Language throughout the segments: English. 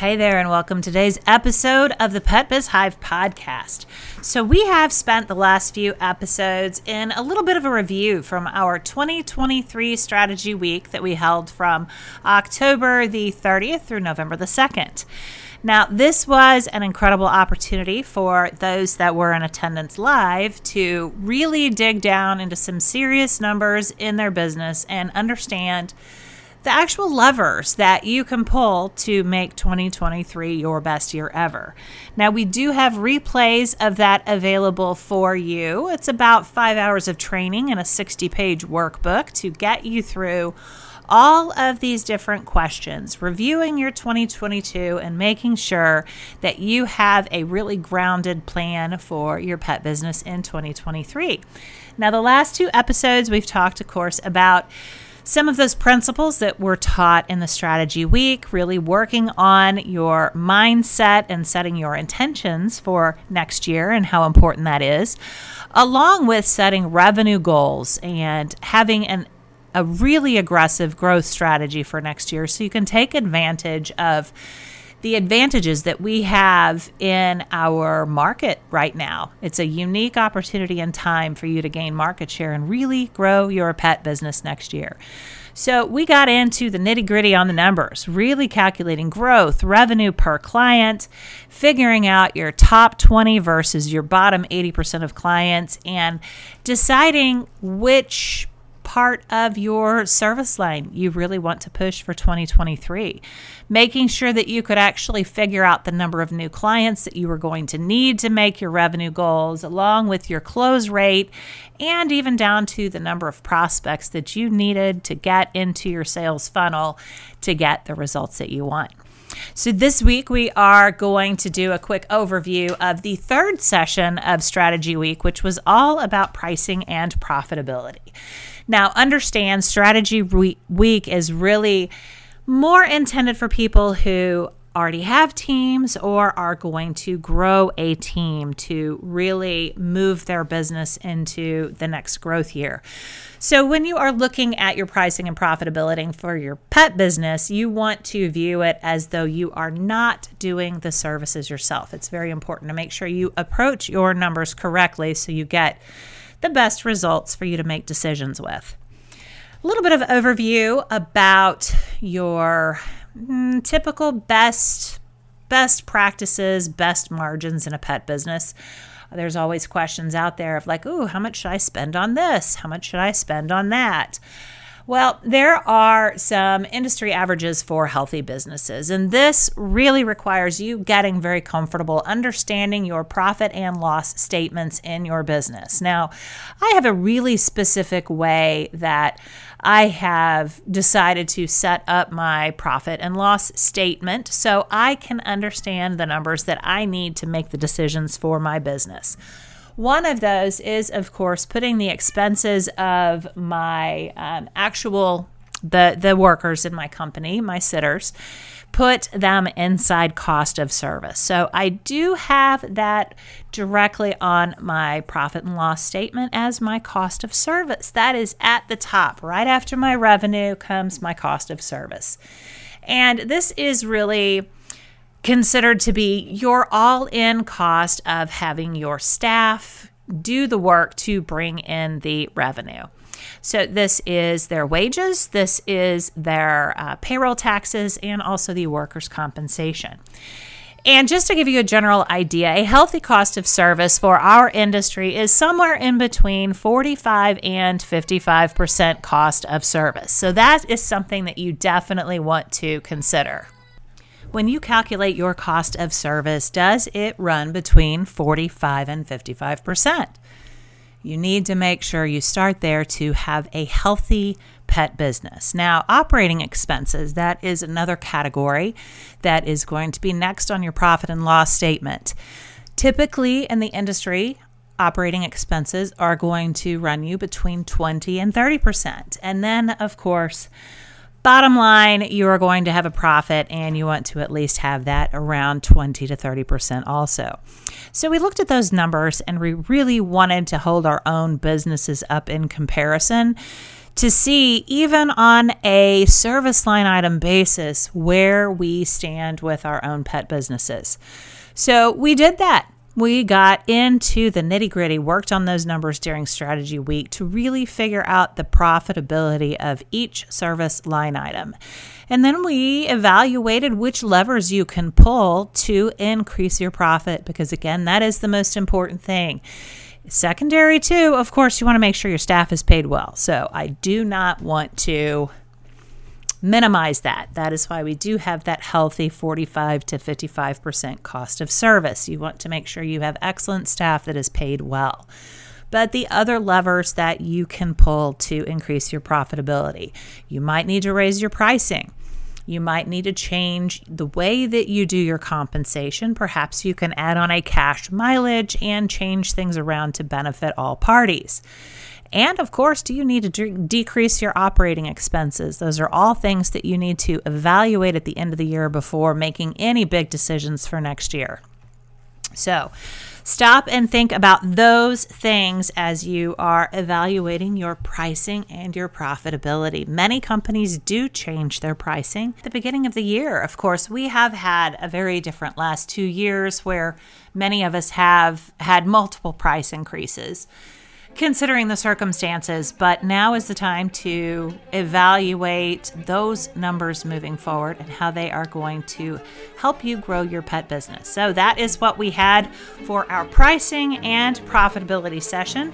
Hey there, and welcome to today's episode of the Pet Biz Hive podcast. So, we have spent the last few episodes in a little bit of a review from our 2023 strategy week that we held from October the 30th through November the 2nd. Now, this was an incredible opportunity for those that were in attendance live to really dig down into some serious numbers in their business and understand the actual levers that you can pull to make 2023 your best year ever. Now, we do have replays of that available for you. It's about five hours of training and a 60 page workbook to get you through all of these different questions, reviewing your 2022 and making sure that you have a really grounded plan for your pet business in 2023. Now, the last two episodes, we've talked, of course, about some of those principles that were taught in the strategy week, really working on your mindset and setting your intentions for next year and how important that is, along with setting revenue goals and having an a really aggressive growth strategy for next year so you can take advantage of the advantages that we have in our market right now. It's a unique opportunity and time for you to gain market share and really grow your pet business next year. So, we got into the nitty gritty on the numbers, really calculating growth, revenue per client, figuring out your top 20 versus your bottom 80% of clients, and deciding which part of your service line you really want to push for 2023. Making sure that you could actually figure out the number of new clients that you were going to need to make your revenue goals, along with your close rate, and even down to the number of prospects that you needed to get into your sales funnel to get the results that you want. So, this week we are going to do a quick overview of the third session of Strategy Week, which was all about pricing and profitability. Now, understand Strategy Week is really more intended for people who already have teams or are going to grow a team to really move their business into the next growth year. So, when you are looking at your pricing and profitability for your pet business, you want to view it as though you are not doing the services yourself. It's very important to make sure you approach your numbers correctly so you get the best results for you to make decisions with. A little bit of overview about your mm, typical best best practices, best margins in a pet business. There's always questions out there of like, "Ooh, how much should I spend on this? How much should I spend on that?" Well, there are some industry averages for healthy businesses, and this really requires you getting very comfortable understanding your profit and loss statements in your business. Now, I have a really specific way that I have decided to set up my profit and loss statement so I can understand the numbers that I need to make the decisions for my business. One of those is, of course, putting the expenses of my um, actual the the workers in my company, my sitters, put them inside cost of service. So I do have that directly on my profit and loss statement as my cost of service. That is at the top. Right after my revenue comes my cost of service. And this is really considered to be your all in cost of having your staff do the work to bring in the revenue. So, this is their wages, this is their uh, payroll taxes, and also the workers' compensation. And just to give you a general idea, a healthy cost of service for our industry is somewhere in between 45 and 55% cost of service. So that is something that you definitely want to consider. When you calculate your cost of service, does it run between 45 and 55%? You need to make sure you start there to have a healthy pet business. Now, operating expenses, that is another category that is going to be next on your profit and loss statement. Typically in the industry, operating expenses are going to run you between 20 and 30%. And then, of course, bottom line, you are going to have a profit and you want to at least have that around 20 to 30% also. So we looked at those numbers and we really wanted to hold our own businesses up in comparison to see, even on a service line item basis, where we stand with our own pet businesses. So we did that. We got into the nitty gritty, worked on those numbers during strategy week to really figure out the profitability of each service line item. And then we evaluated which levers you can pull to increase your profit, because again, that is the most important thing. Secondary, too, of course, you want to make sure your staff is paid well. So I do not want to minimize that. That is why we do have that healthy 45 to 55% cost of service. You want to make sure you have excellent staff that is paid well. But the other levers that you can pull to increase your profitability, you might need to raise your pricing. You might need to change the way that you do your compensation. Perhaps you can add on a cash mileage and change things around to benefit all parties. And of course, do you need to de- decrease your operating expenses? Those are all things that you need to evaluate at the end of the year before making any big decisions for next year. So, stop and think about those things as you are evaluating your pricing and your profitability. Many companies do change their pricing at the beginning of the year. Of course, we have had a very different last two years where many of us have had multiple price increases considering the circumstances, but now is the time to evaluate those numbers moving forward and how they are going to help you grow your pet business. So, that is what we had for our pricing and profitability session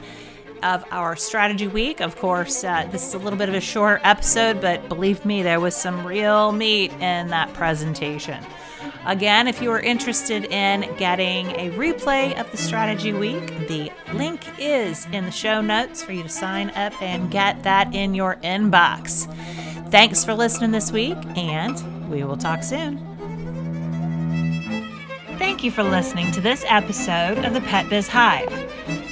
of our strategy week. Of course, uh, this is a little bit of a short episode, but believe me, there was some real meat in that presentation. Again, if you are interested in getting a replay of the strategy week, the link is in the show notes for you to sign up and get that in your inbox. Thanks for listening this week, and we will talk soon. Thank you for listening to this episode of the Pet Biz Hive.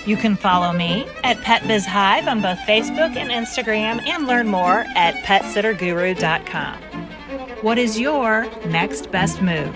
You can follow me at Pet Biz Hive on both Facebook and Instagram and learn more at petsitterguru.com. What is your next best move?